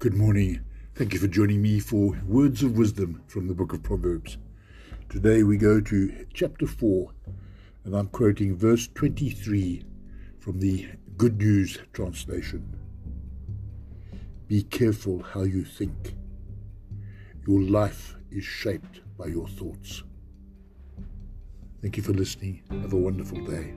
Good morning. Thank you for joining me for Words of Wisdom from the book of Proverbs. Today we go to chapter 4, and I'm quoting verse 23 from the Good News translation. Be careful how you think. Your life is shaped by your thoughts. Thank you for listening. Have a wonderful day.